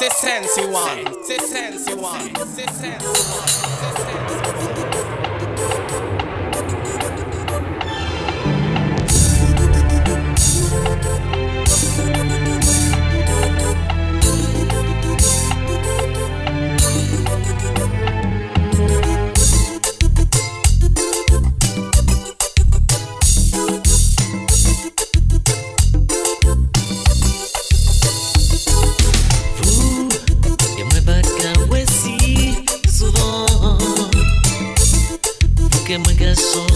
Say sense you want. Say sense you want. Say sense you want. So.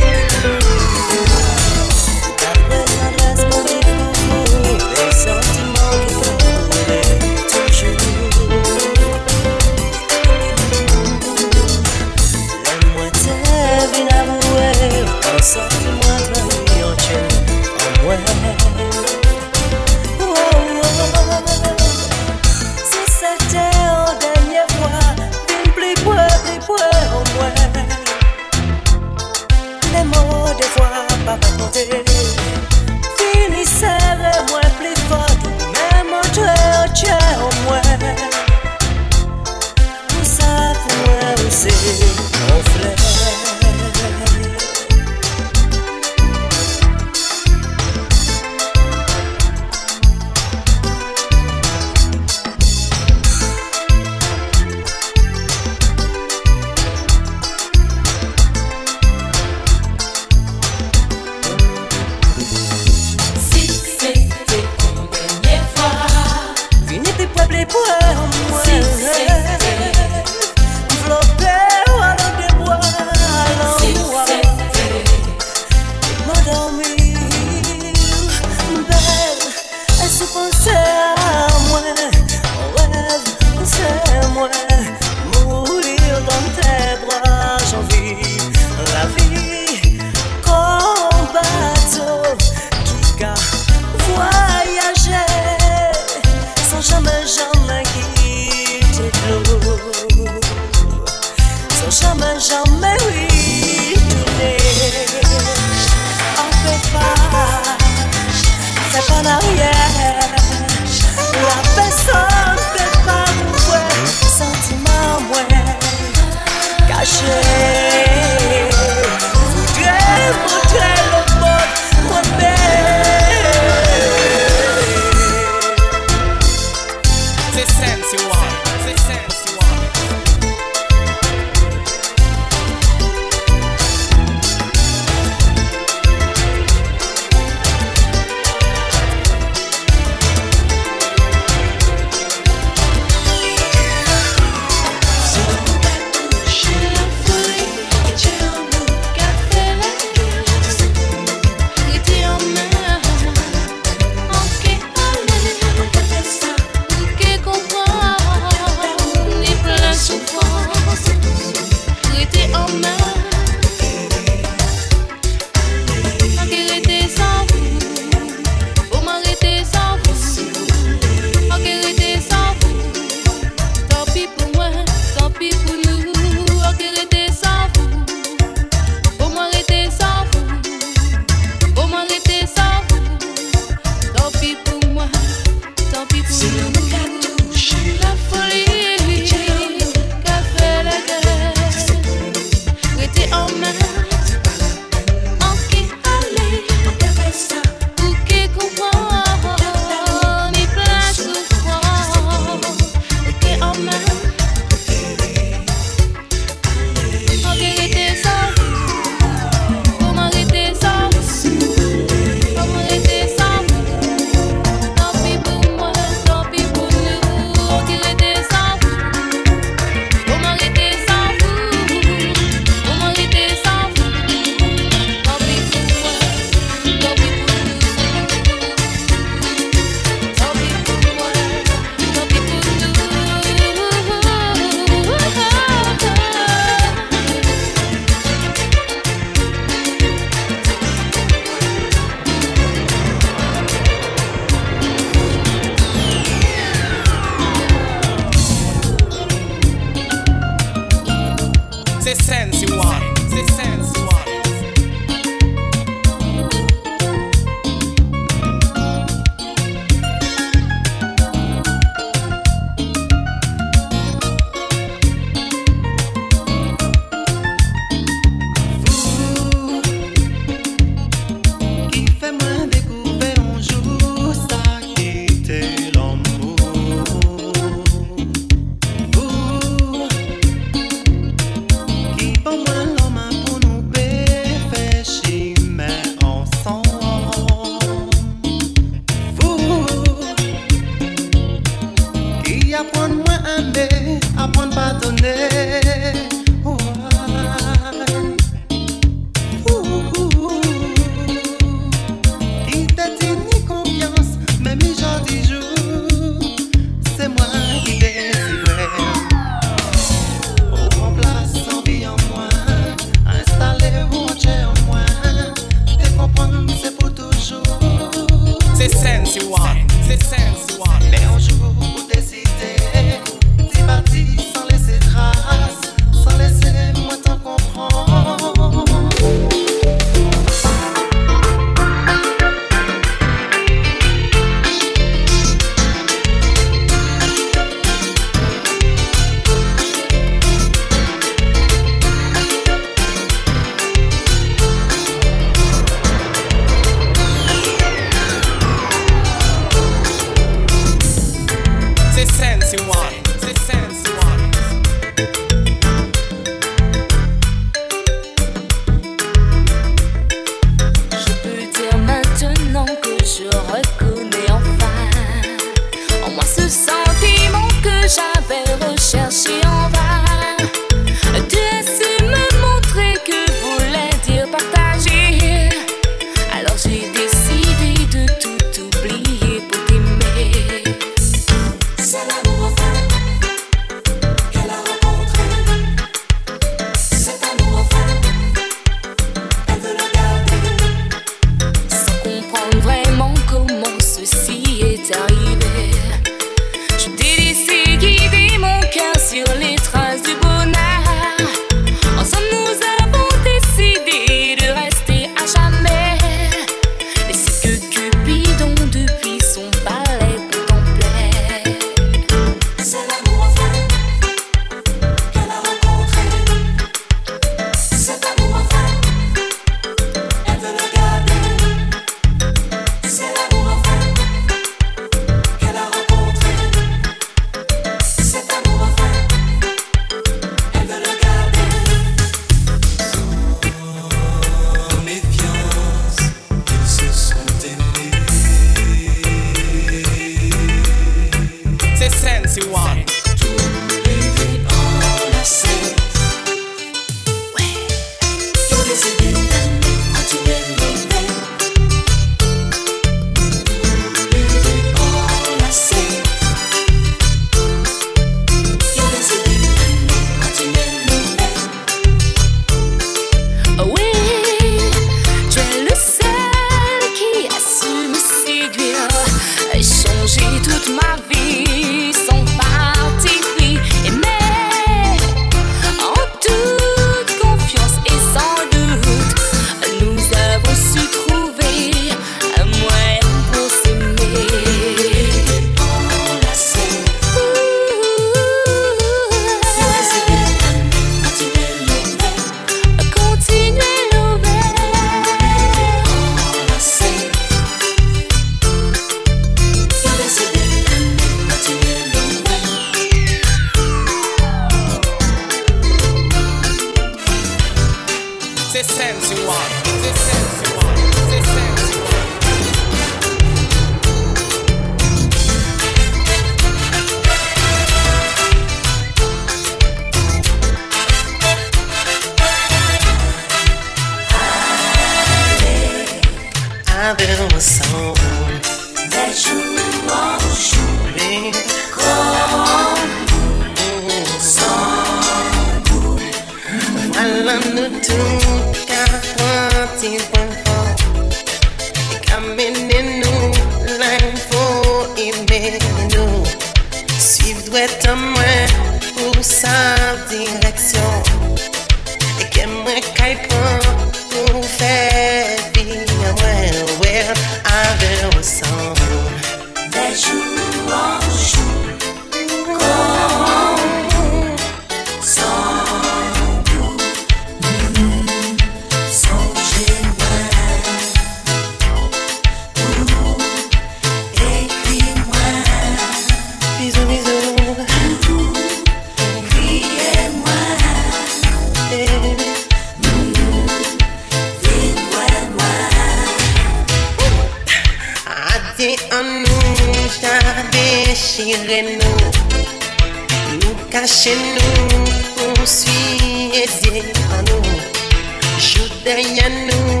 derrière nous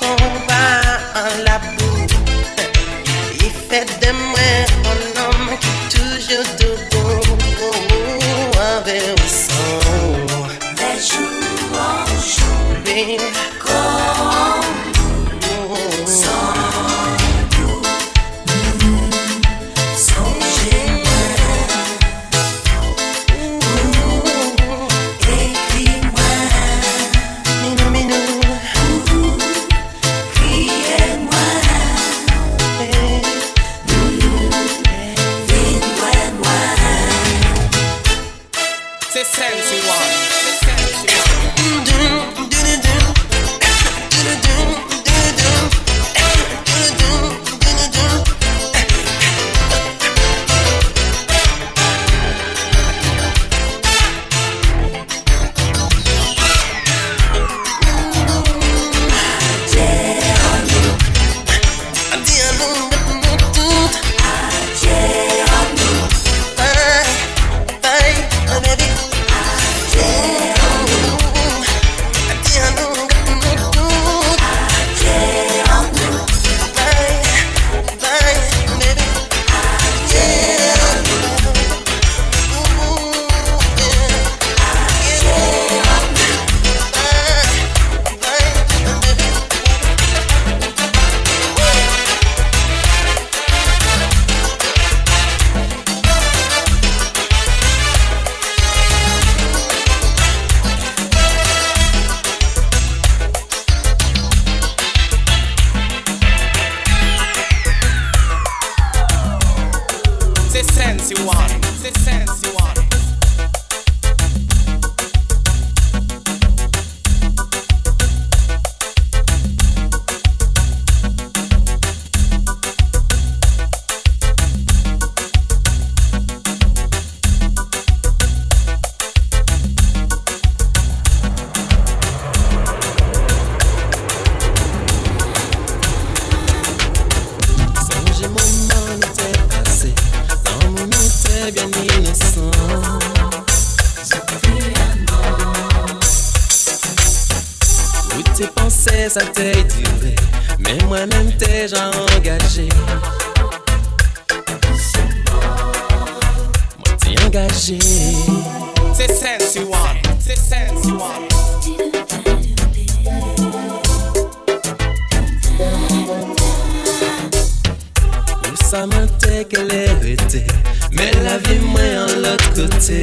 qu'on va en la boue. Il fait de moi un homme qui toujours debout avec le sang. Des jours en jour. Mè la vi mwen an lot kote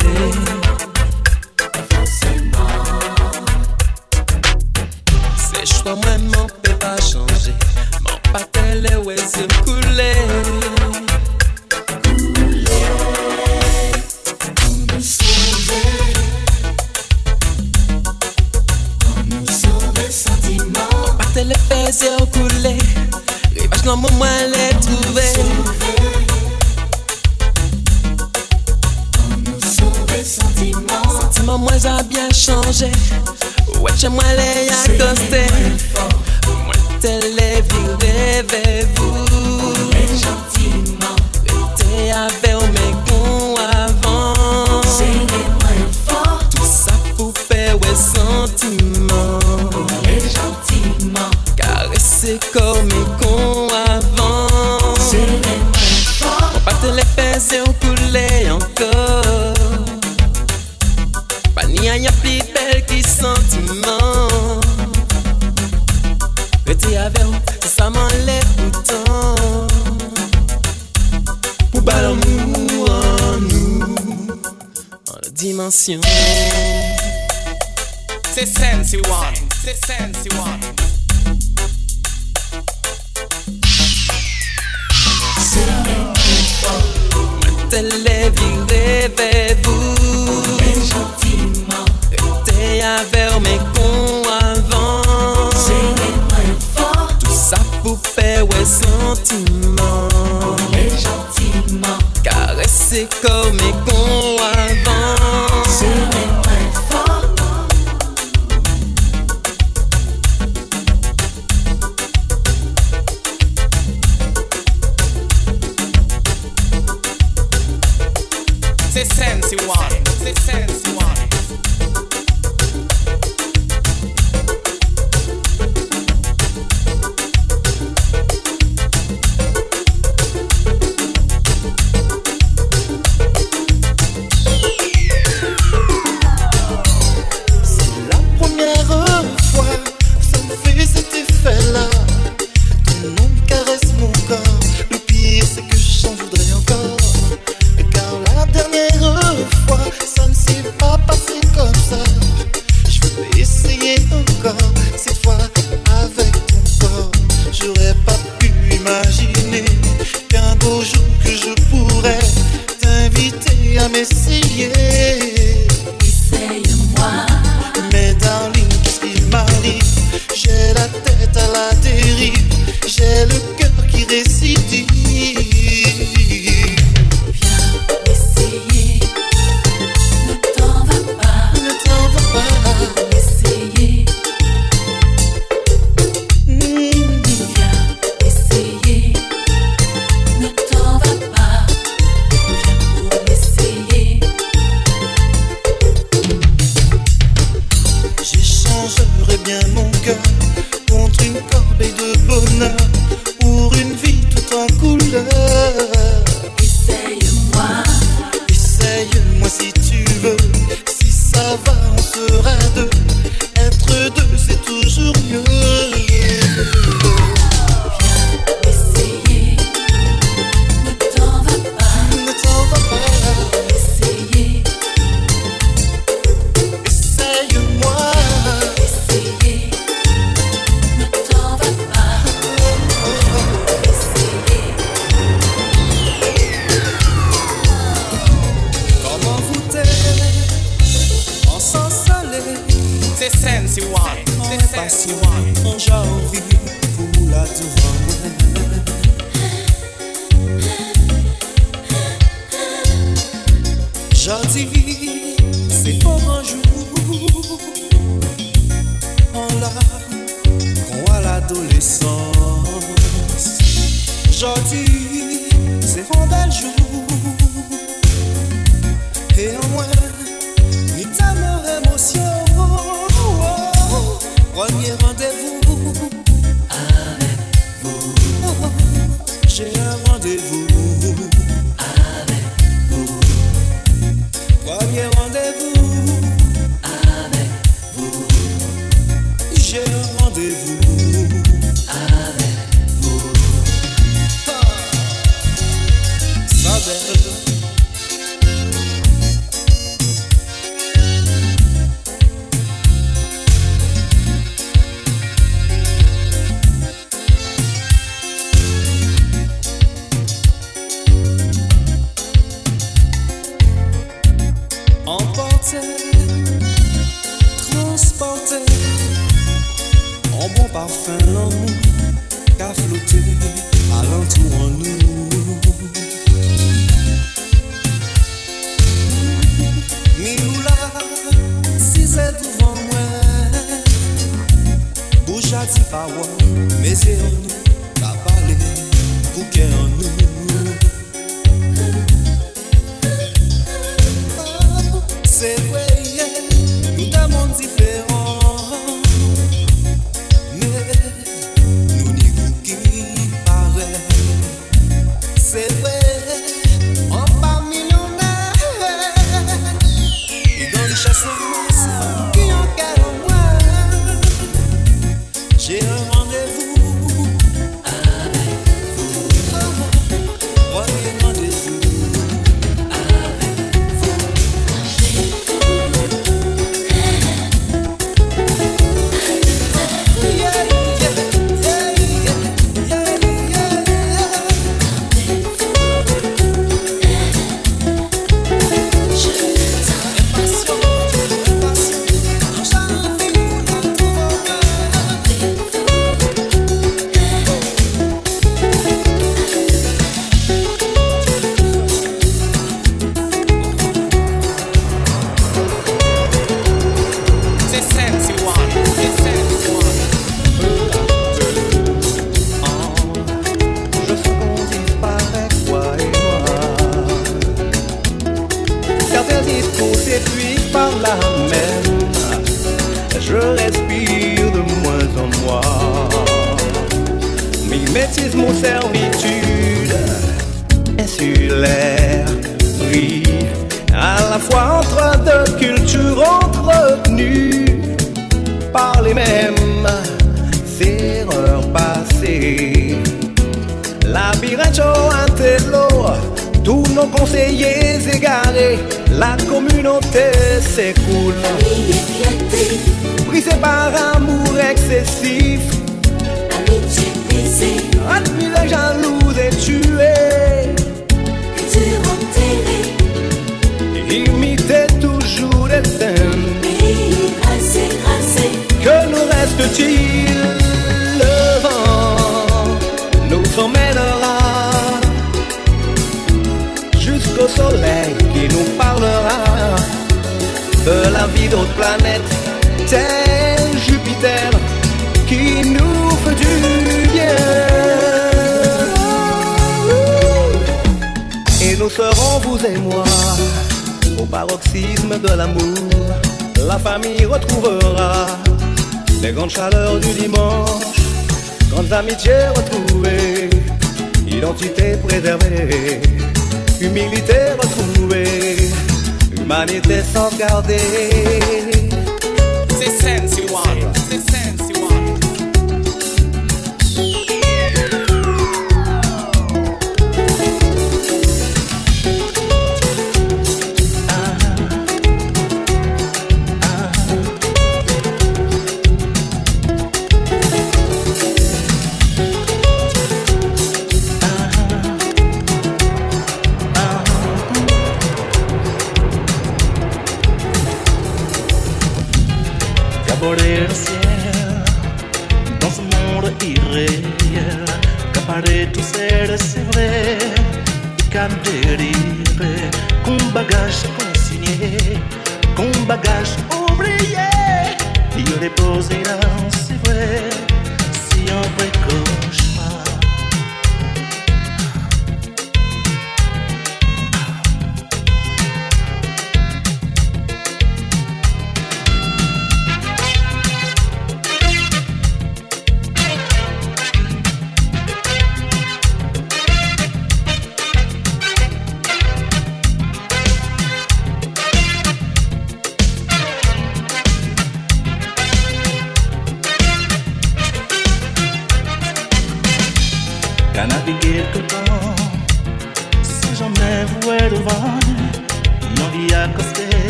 lèvres, levez-vous. gentiment. T'es avec mes cons avant. J'ai fort. Tout ça pour faire ouais sentiment. gentiment. Caresser comme mes rendez-vous. à la fois entre deux cultures entretenues par les mêmes erreurs passées. Labyrinthe Antello, tous nos conseillers égarés, la communauté s'écoule. Brisée par amour excessif, admis les jaloux et tués. Peut-il le vent nous emmènera jusqu'au soleil qui nous parlera de la vie d'autres planètes, tel Jupiter qui nous fait du bien. Et nous serons, vous et moi, au paroxysme de l'amour, la famille retrouvera les grandes chaleurs du dimanche, grandes amitiés retrouvées, identité préservée, humilité retrouvée, humanité sauvegardée. C'est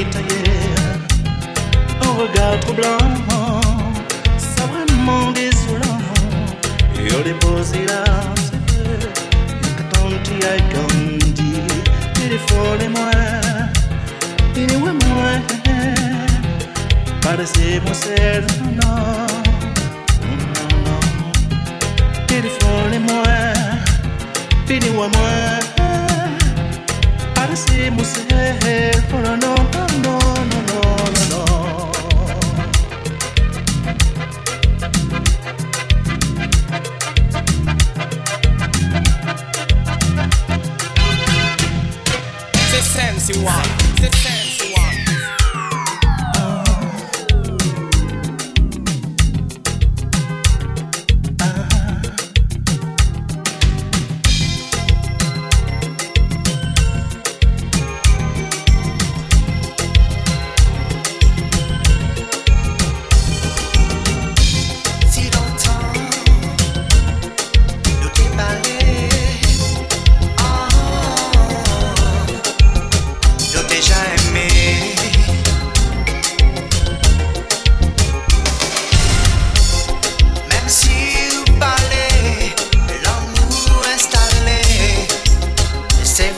ailleurs, un regard troublant, ça vraiment désolant, et au déposé là, quand tu as grandi, téléphone-moi, il est moi, paraissez-moi seul, non, non, non. Fini-moi moi. Arrêtez mon para sermos el no, no. Se sensi one.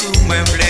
like my woman.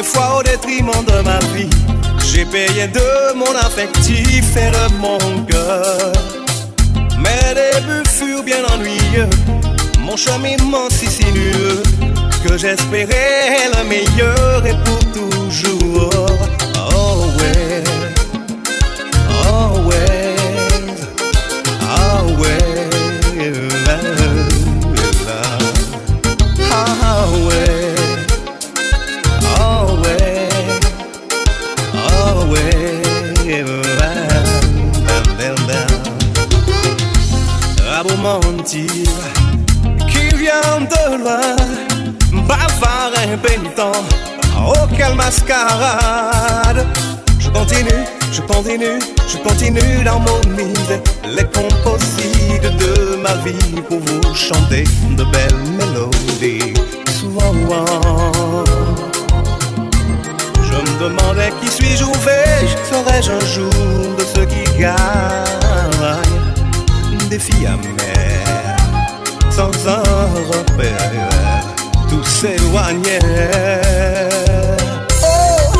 Des fois au détriment de ma vie. J'ai payé de mon affectif et de mon cœur. Mes débuts furent bien ennuyeux, mon cheminement si sinueux, que j'espérais le meilleur et pour toujours. Oh ouais, always, bavard impénitent, oh quelle mascarade. Je continue, je continue, je continue d'harmoniser les composites de ma vie pour vous chanter de belles mélodies. Souvent, je me demandais qui suis-je ou vais-je, serais-je un jour de ceux s'éloignait. Oh,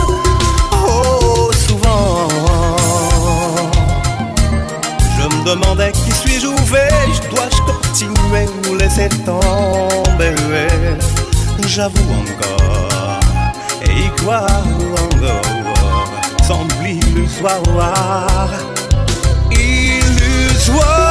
oh, souvent, je me demandais qui suis-je ou vais-je, dois-je continuer ou laisser tomber? J'avoue encore, et y croire encore, semble illusoire. Illusoire.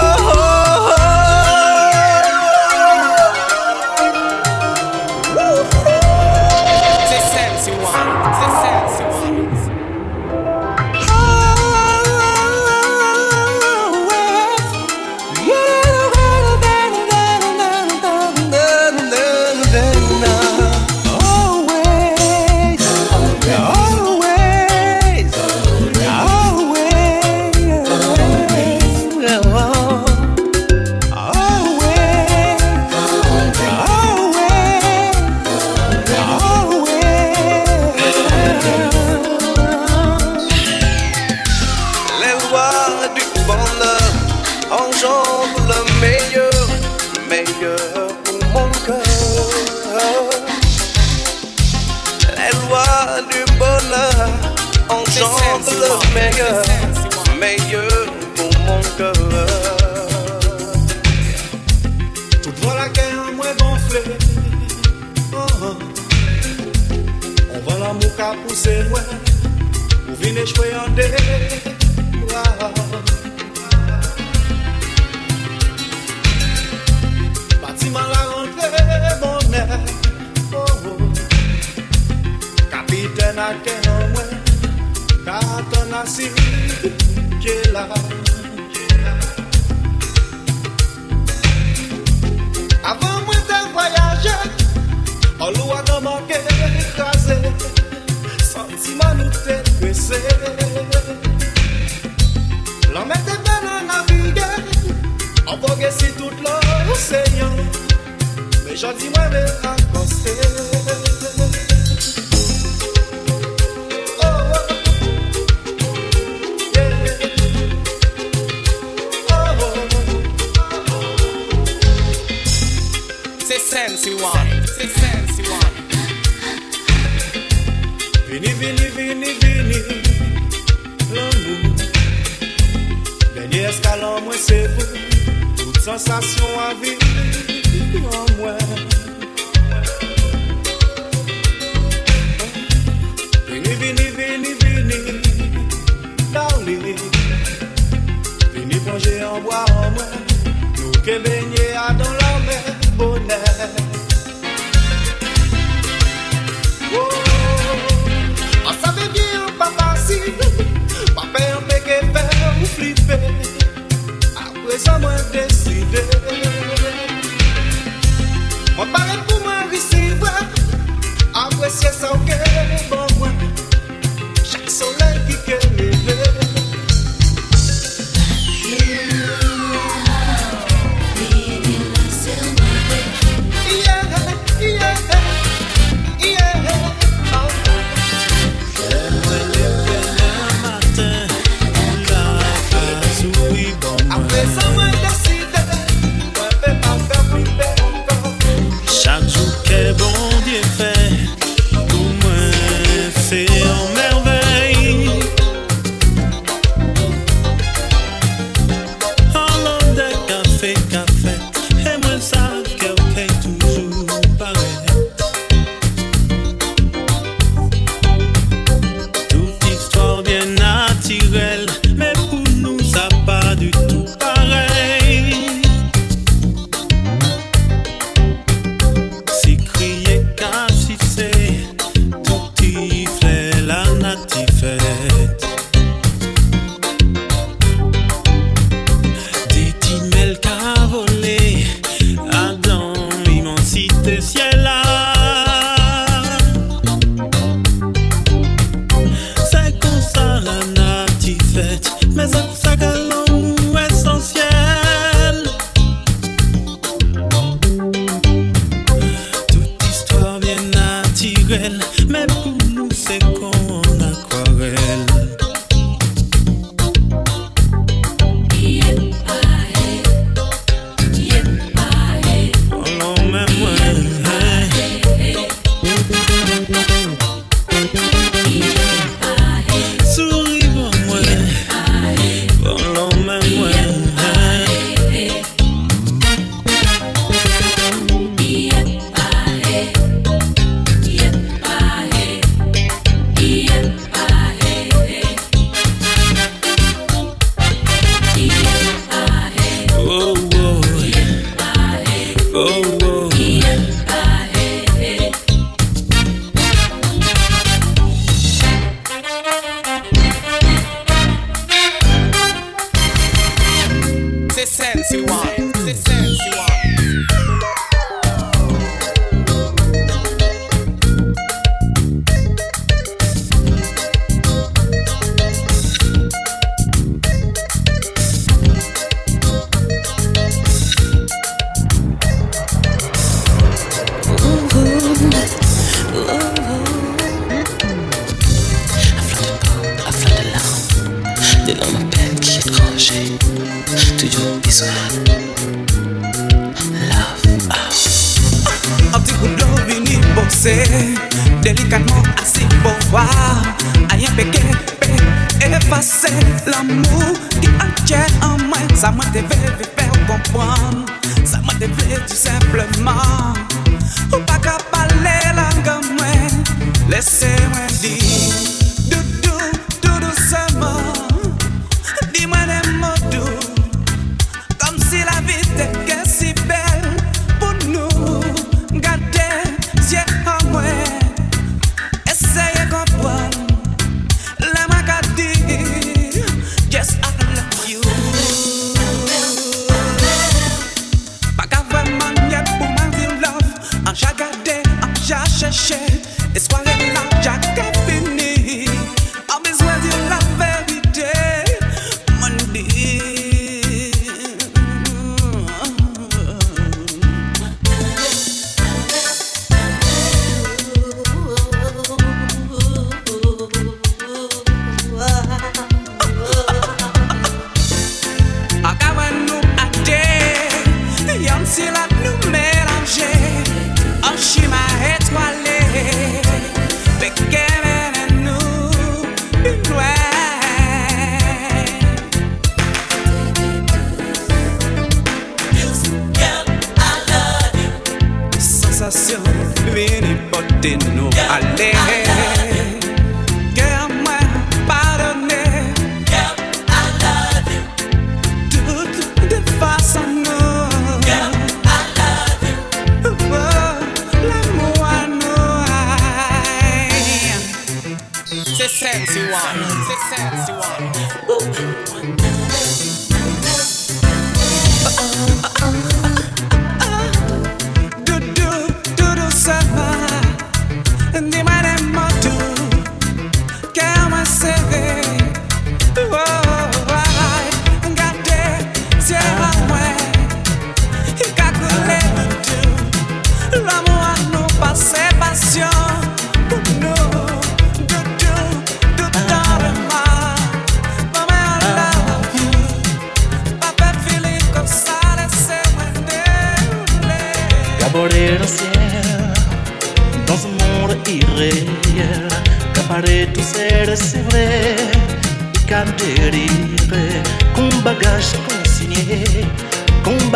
bleu meilleur, meilleur pour mon cœur. Tout moi la guerre, moi gonflé. Oh, oh. On va l'amour qu'a poussé, loin. Pour venir jouer en dé. Bâtiment la rentrée, mon air. Oh, oh. Capitaine à guerre. nasi que la. Avan mwen te voyaje An lou a nan manke kaze Santi man nou te kwese Lan men te pen an navige An vogue si tout l'oseyan Me jodi mwen ve akonse lançasse uma vida sense you want. The sense you want. Com Cu un com consigné com un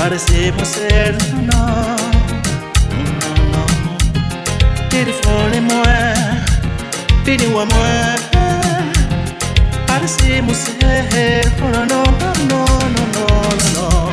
parecemos ser no, no, no. Beautiful et moi, pidió amor. Parecemos ser no, no, no, no, no. no.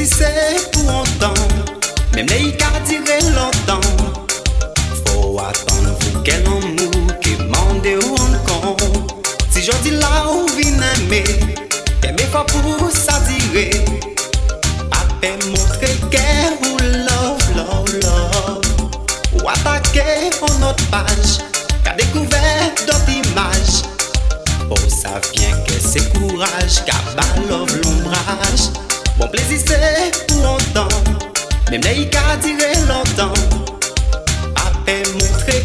si se pou antan Mem le yi ka dire lontan Fou atan pou ke l'an mou Ke mande ou ankon. Si jodi la ou vin eme Eme fwa pou sa dire. Ape montre ke ou love, love, love Ou atake ou not page Ka dekouver dot imaj. Ou sa vyen ke se kouraj Ka ba love l'ombraj. Bon plezi se pou lontan Mem le yi ka dire lontan. Ape montre